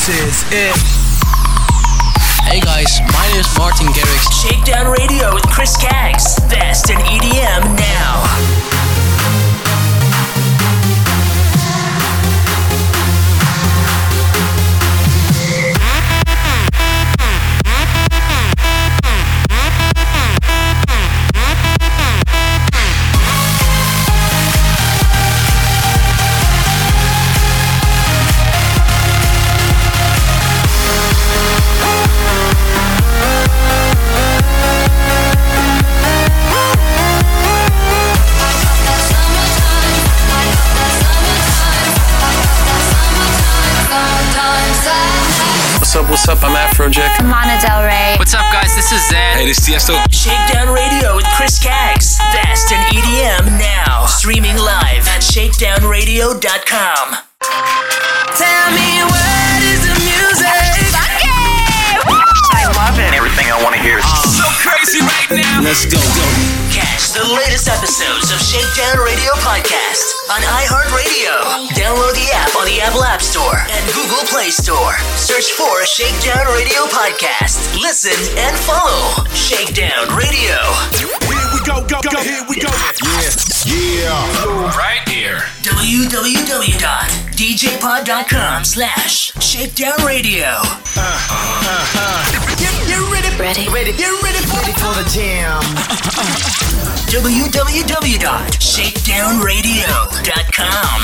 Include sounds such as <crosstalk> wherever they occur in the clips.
This is it. Hey guys, my name is Martin Garrix. Shakedown Radio with Chris Caggs. Best in EDM now. What's up? What's up? I'm Afrojack. I'm Lana Del Rey. What's up, guys? This is Zedd. Hey, this is Tiesto. Shakedown Radio with Chris Caggs. Best in EDM now. Streaming live at shakedownradio.com. Tell me what is the music? Fuck it! I love it. Everything I want to hear is so crazy right now. Let's go, go. Catch the latest episodes of Shakedown Radio Podcast on iHeartRadio. Download the app on the Apple App Store and Google Play Store. Search for Shakedown Radio Podcast. Listen and follow Shakedown Radio. Here we go, go, go, here we go. Yeah. Yeah. Right here. www.djpod.com slash Shakedown Radio. Get, get ready, Ready? ready, get ready for, ready for the jam. <laughs> www.shakedownradio.com.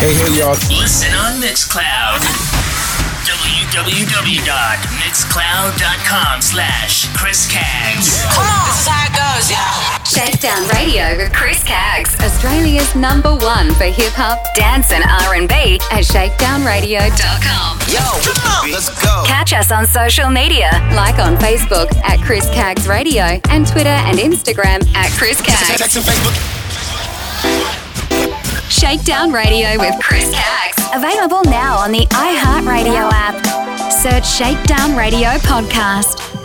Hey, hey, y'all. Listen on Mixcloud. www.mixcloud.com slash Chris Caggs. Come on, this is how it goes, y'all. Shakedown Radio with Chris Caggs, Australia's number one for hip hop, dance, and R&B at shakedownradio.com. Yo, let's go. Catch us on social media, like on Facebook at Chris Caggs Radio and Twitter and Instagram at Chris. Text and Facebook. Shakedown Radio with Chris Caggs. Available now on the iHeartRadio app. Search Shakedown Radio Podcast.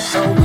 let go.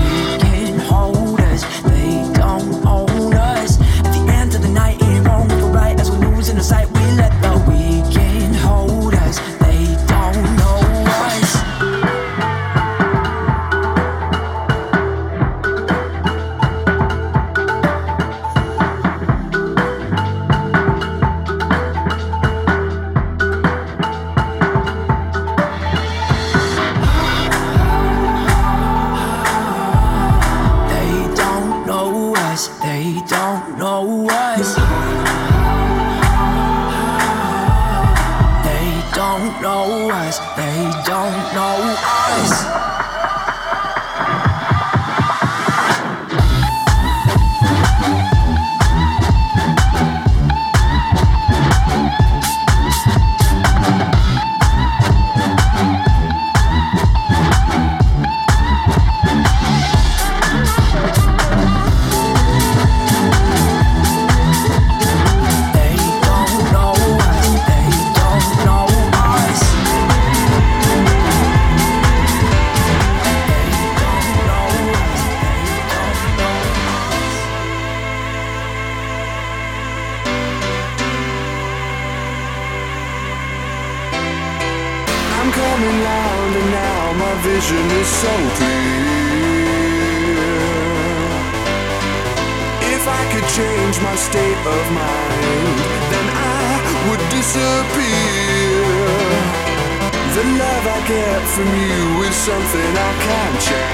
I get from you is something I can't change.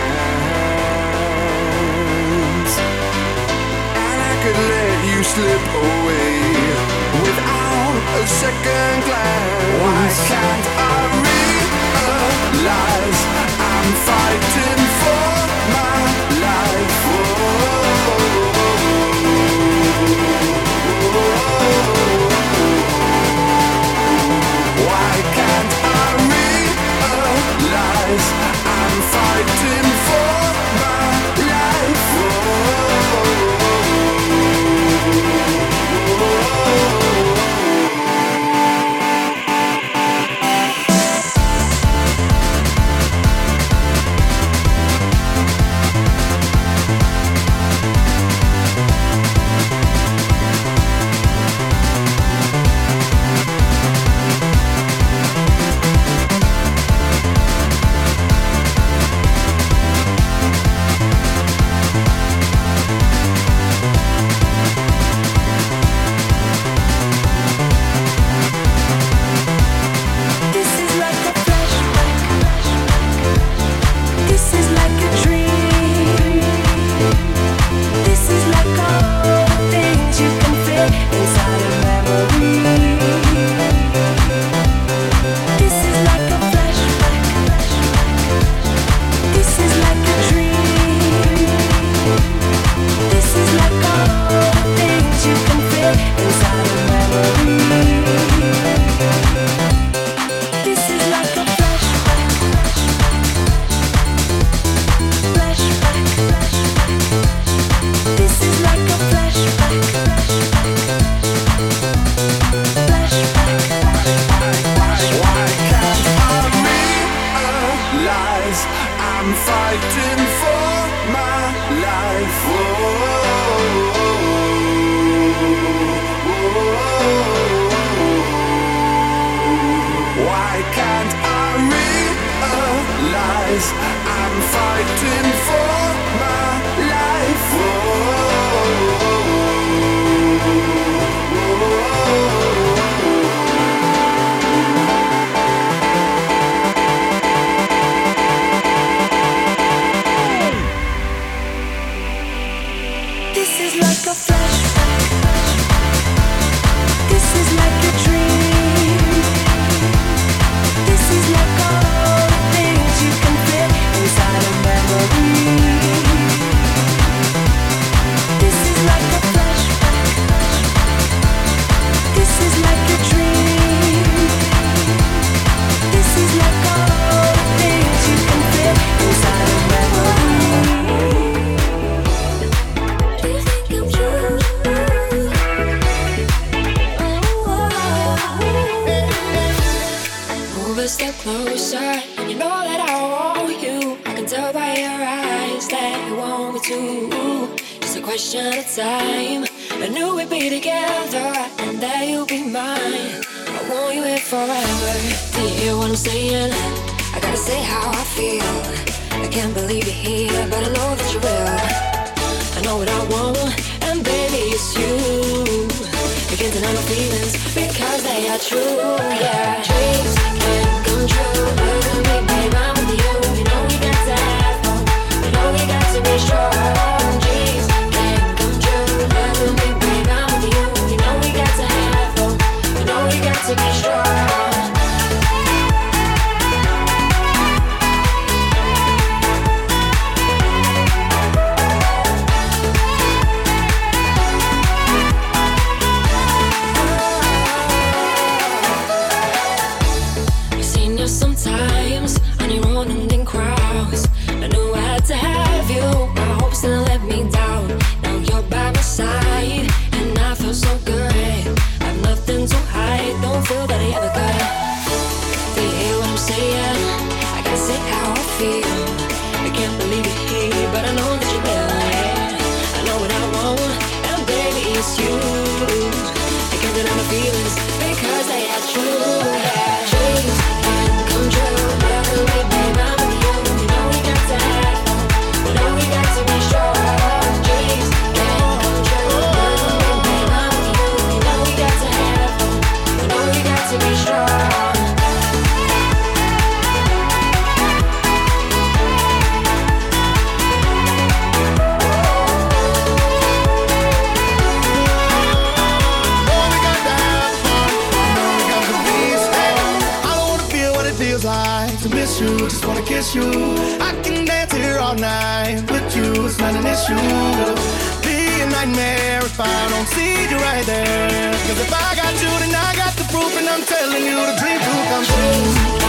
And I could let you slip away without a second glance. Why can't I realize I'm fighting for my You sometimes on your own Just wanna kiss you. I can dance here all night with you. It's not an issue. Be a nightmare if I don't see you right there. Cause if I got you, then I got the proof, and I'm telling you the dream will come true.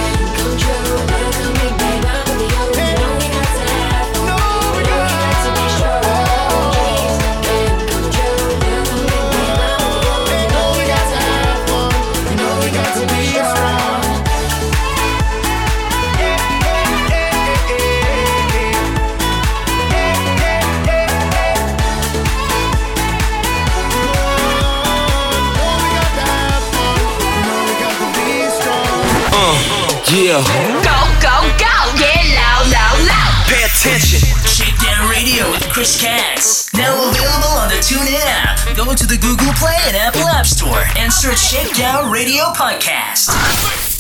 Yeah. Go, go, go! Get loud, loud, loud! Pay attention! Shakedown Radio with Chris Caggs. Now available on the TuneIn app. Go to the Google Play and Apple App Store and search Shakedown Radio Podcast.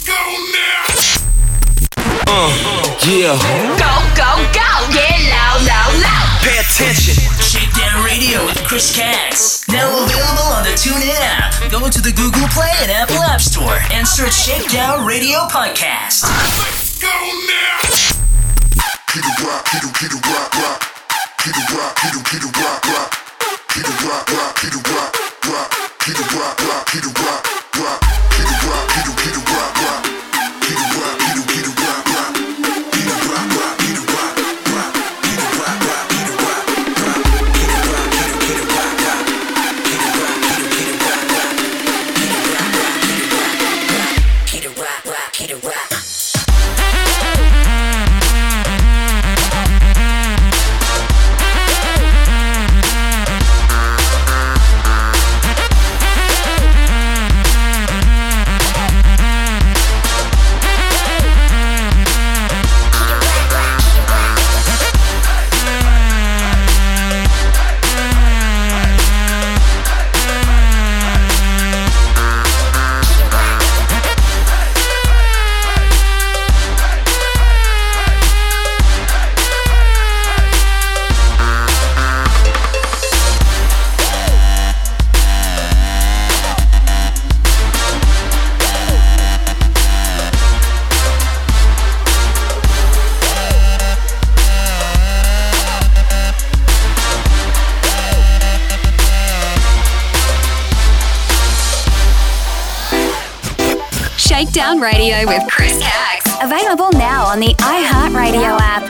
Uh, yeah. Go, go, go! Get loud, loud, loud! Pay attention! Shakedown Radio with Chris Caggs. Now available on the TuneIn app. Go to the Google Play and Apple App Store and search Shakedown Radio Podcast. Let's go now. Get a rock, get a, get a rock, rock. Get a rock, get a, get a rock, rock. Get a rock, rock, get a rock, rock. Get a rock, rock, get a rock, rock. Get a rock, get a, get a rock, rock. Get a rock, Shakedown Radio with Chris Caggs. Available now on the iHeartRadio app.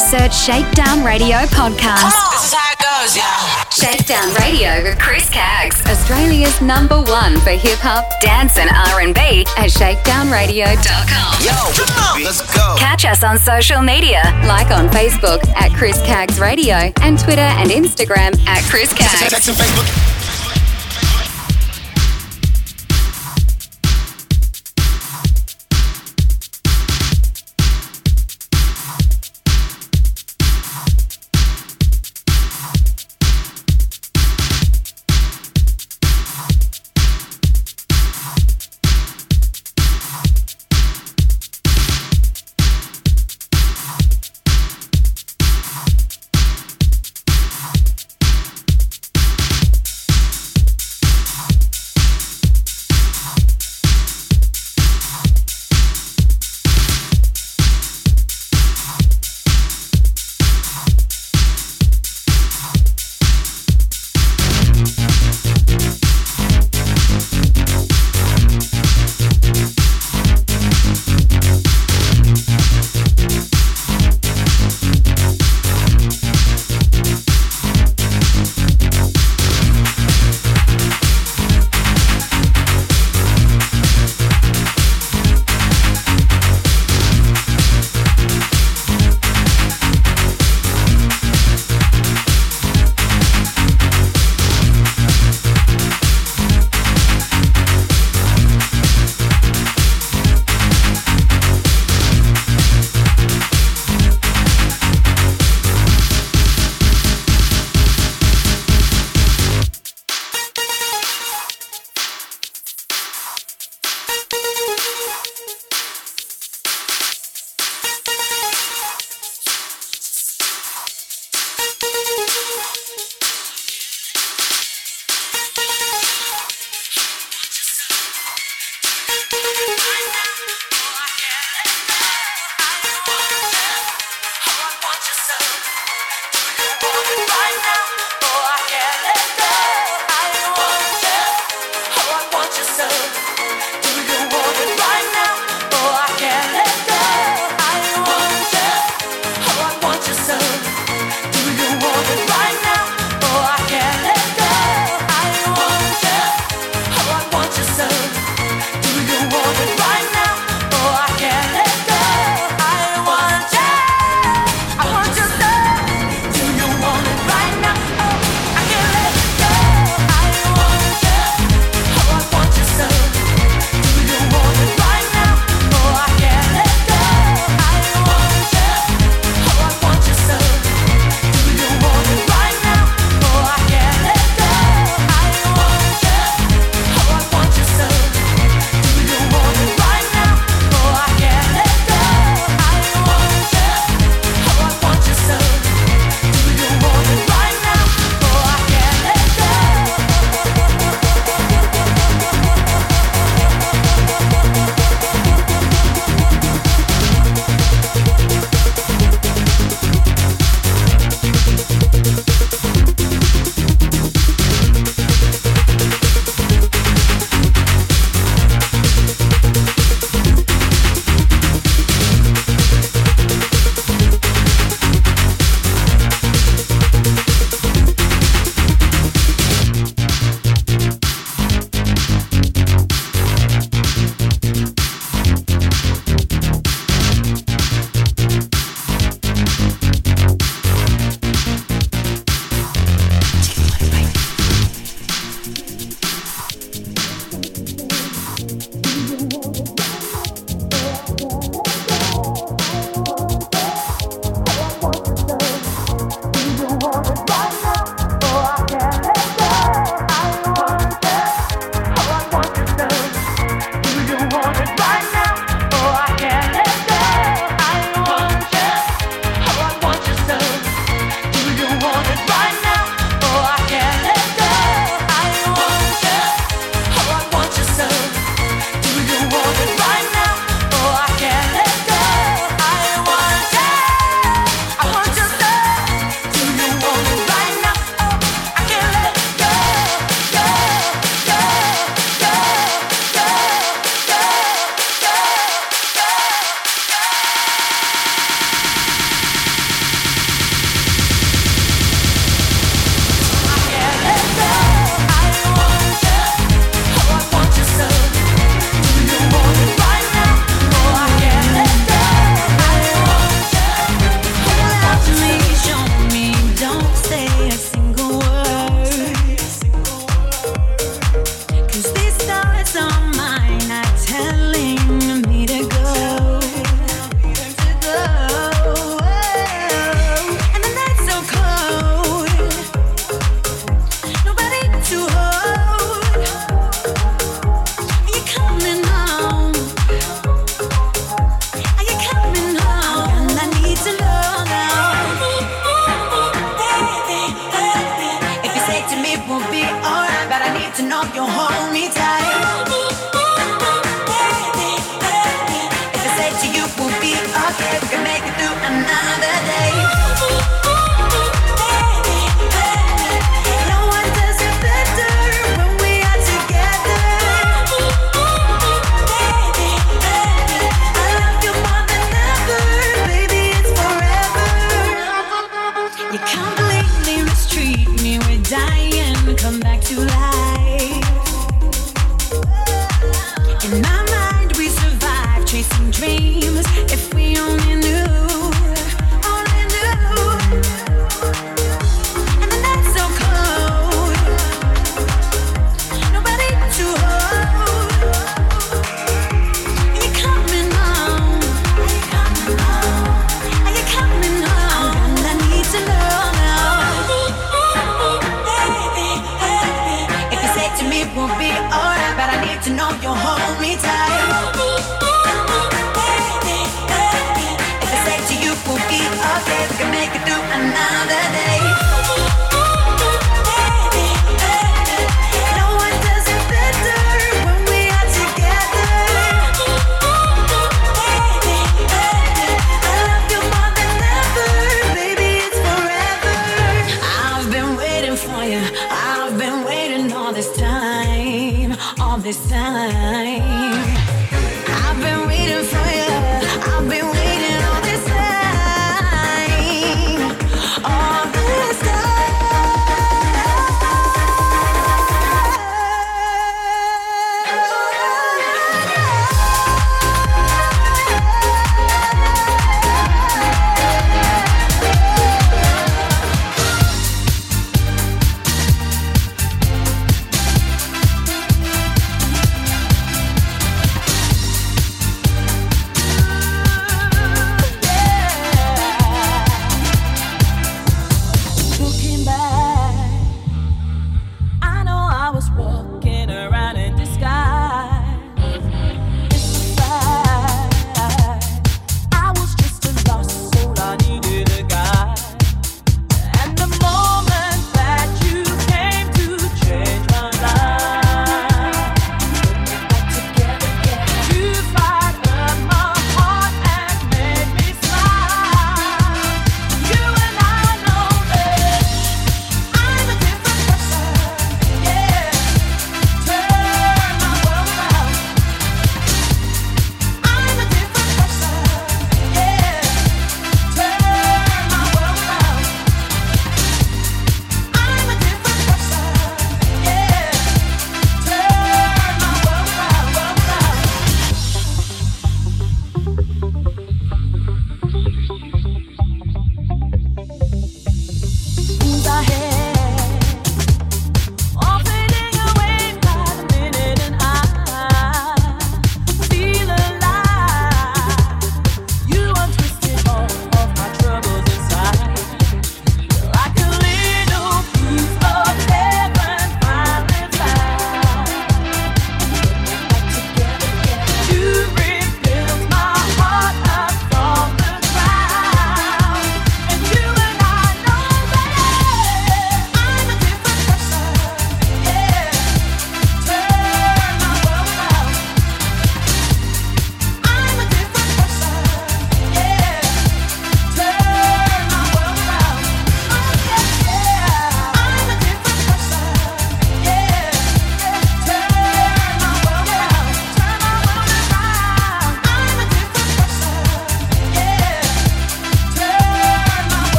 Search Shakedown Radio Podcast. This is how it goes, yeah. Shakedown Radio with Chris Caggs, Australia's number one for hip hop, dance, and R&B at shakedownradio.com. Yo, come on, let's go. Catch us on social media, like on Facebook at Chris Caggs Radio and Twitter and Instagram at Chris Caggs.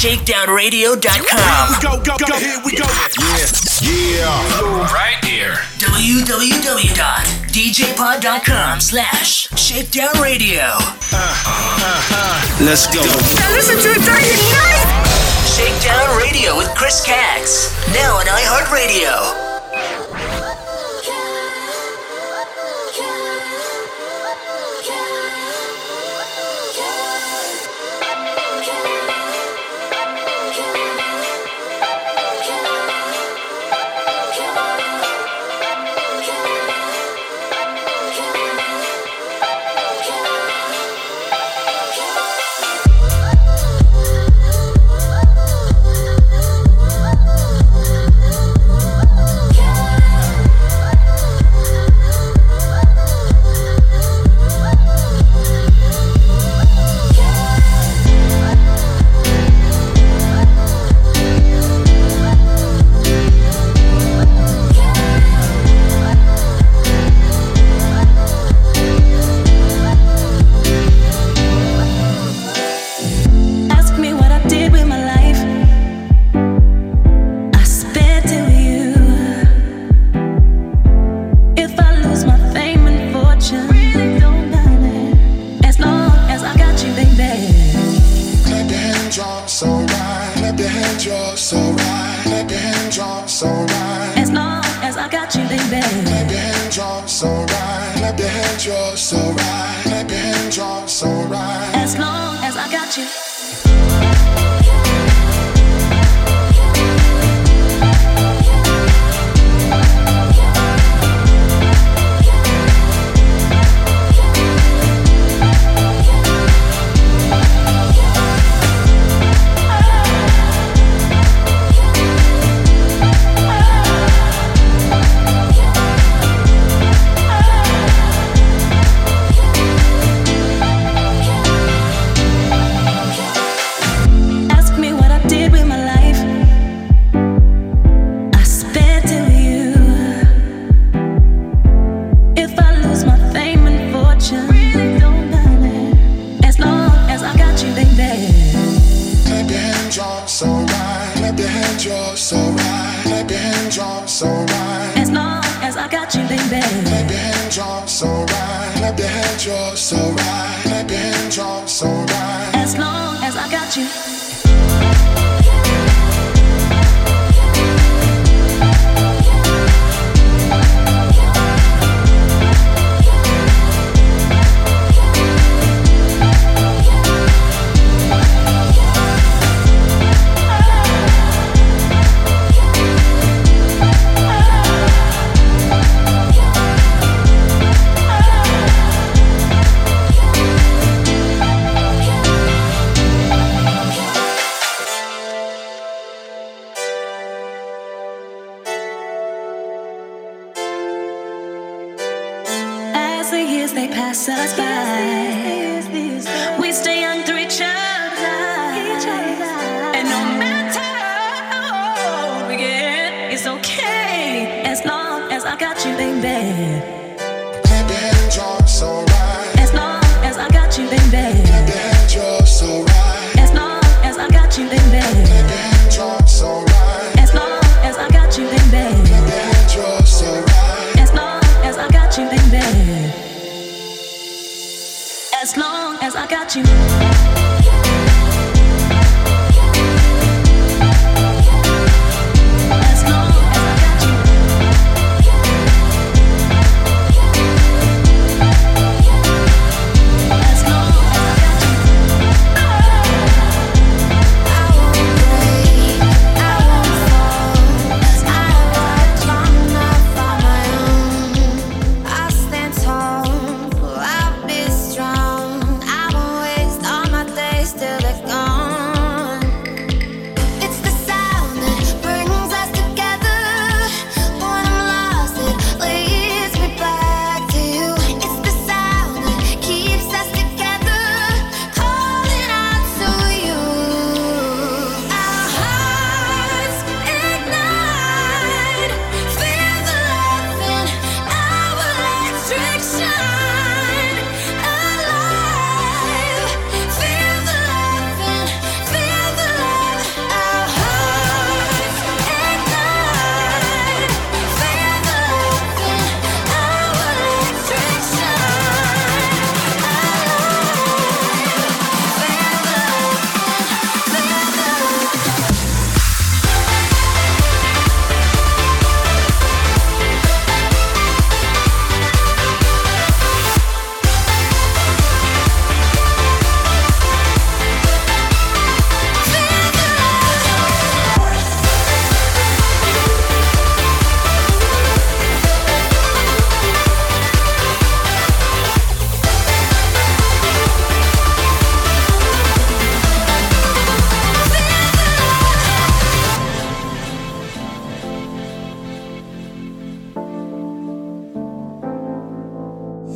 ShakedownRadio.com. Go, go, go, here we go. Yeah. Yeah. Right here. www.djpod.com slash Shakedown Radio. Let's go. Now listen to it, during the night. Shakedown Radio with Chris Caggs. Now on iHeartRadio. It's alright. Y'all. As long as I got you. You.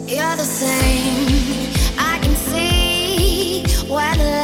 You're the same. I can see when the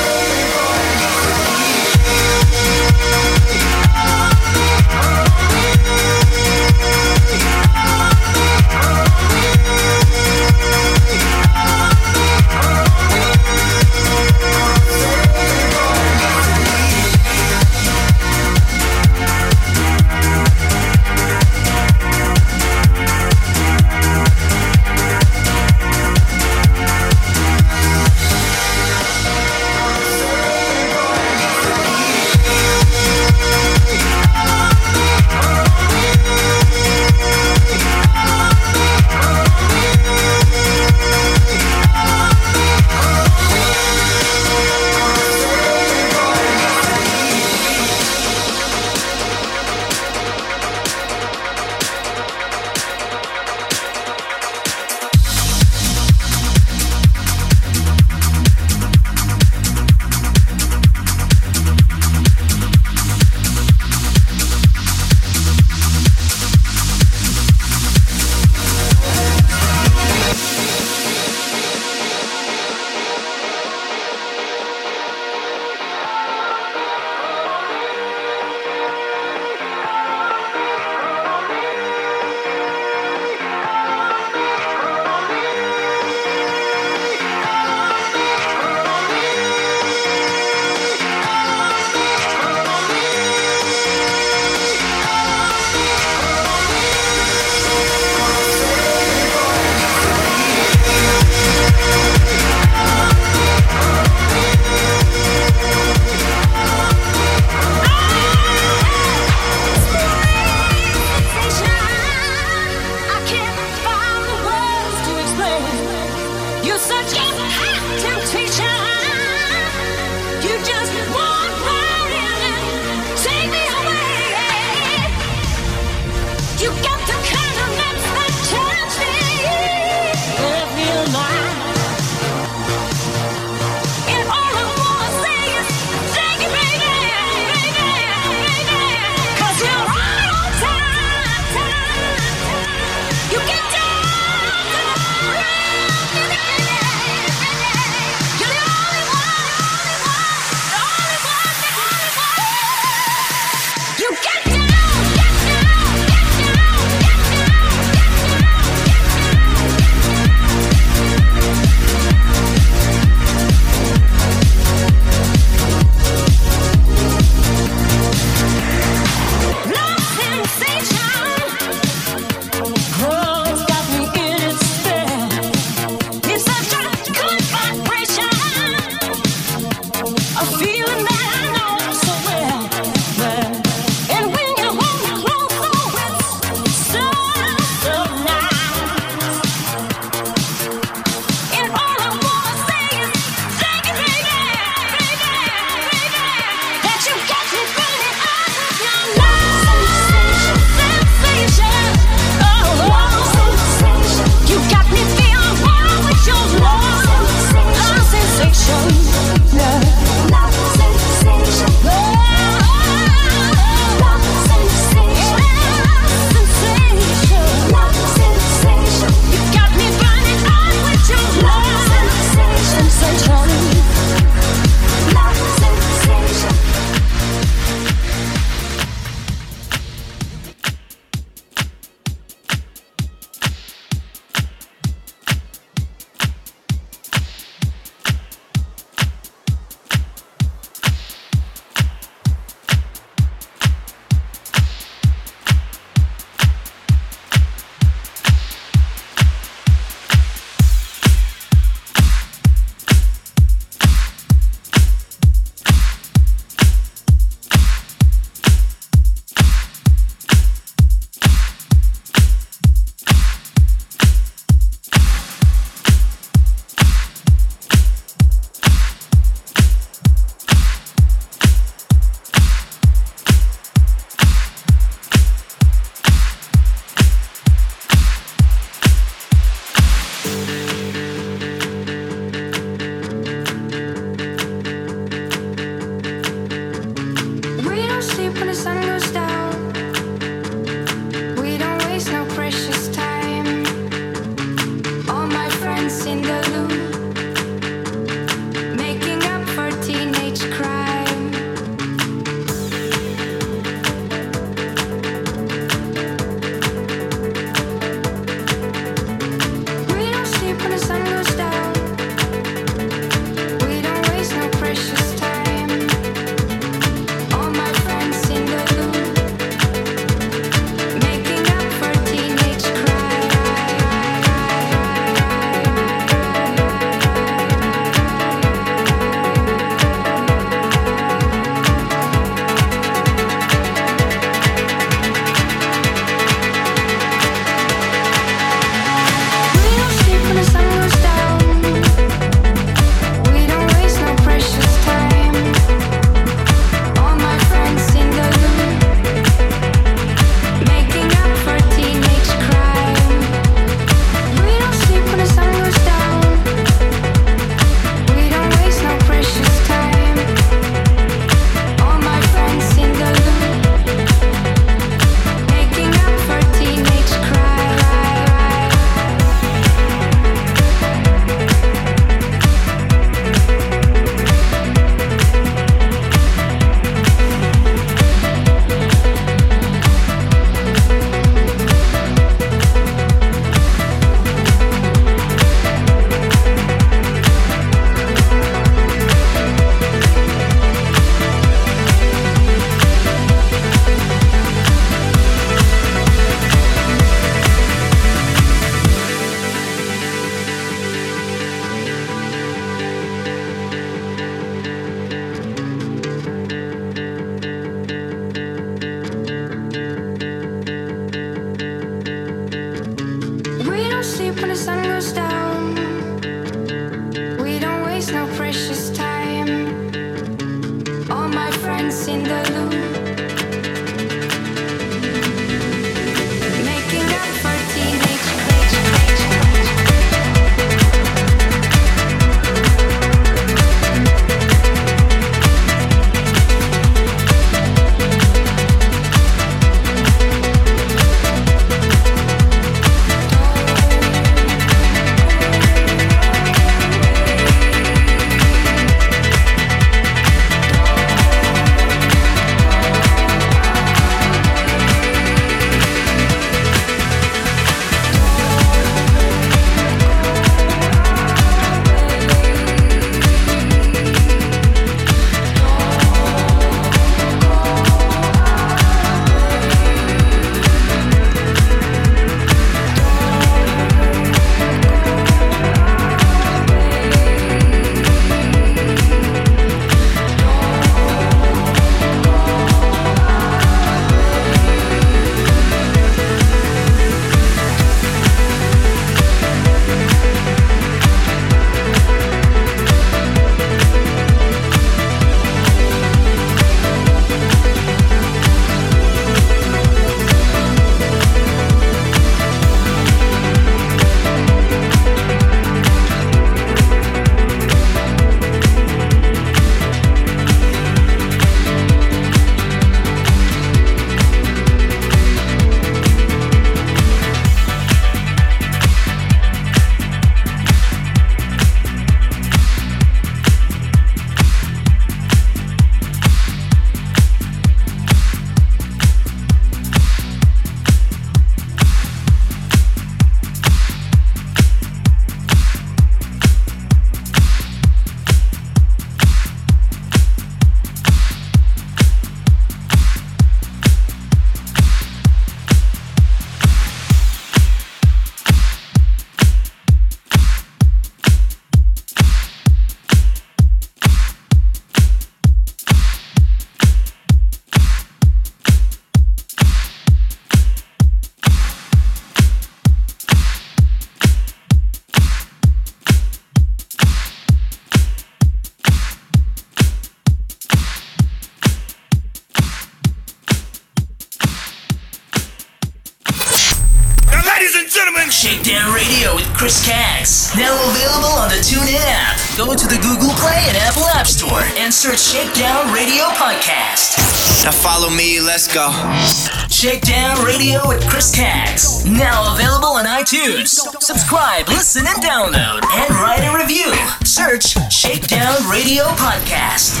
iTunes. Subscribe, listen, and download, and write a review. Search Shakedown Radio Podcast.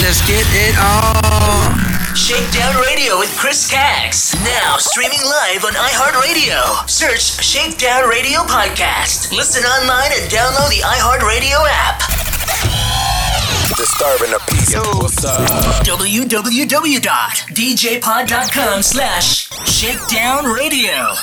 Let's get it on. Shakedown Radio with Chris Caggs. Now streaming live on iHeartRadio. Search Shakedown Radio Podcast. Listen online and download the iHeartRadio app. Disturbing the peace. What's up? www.djpod.com slash shakedown radio.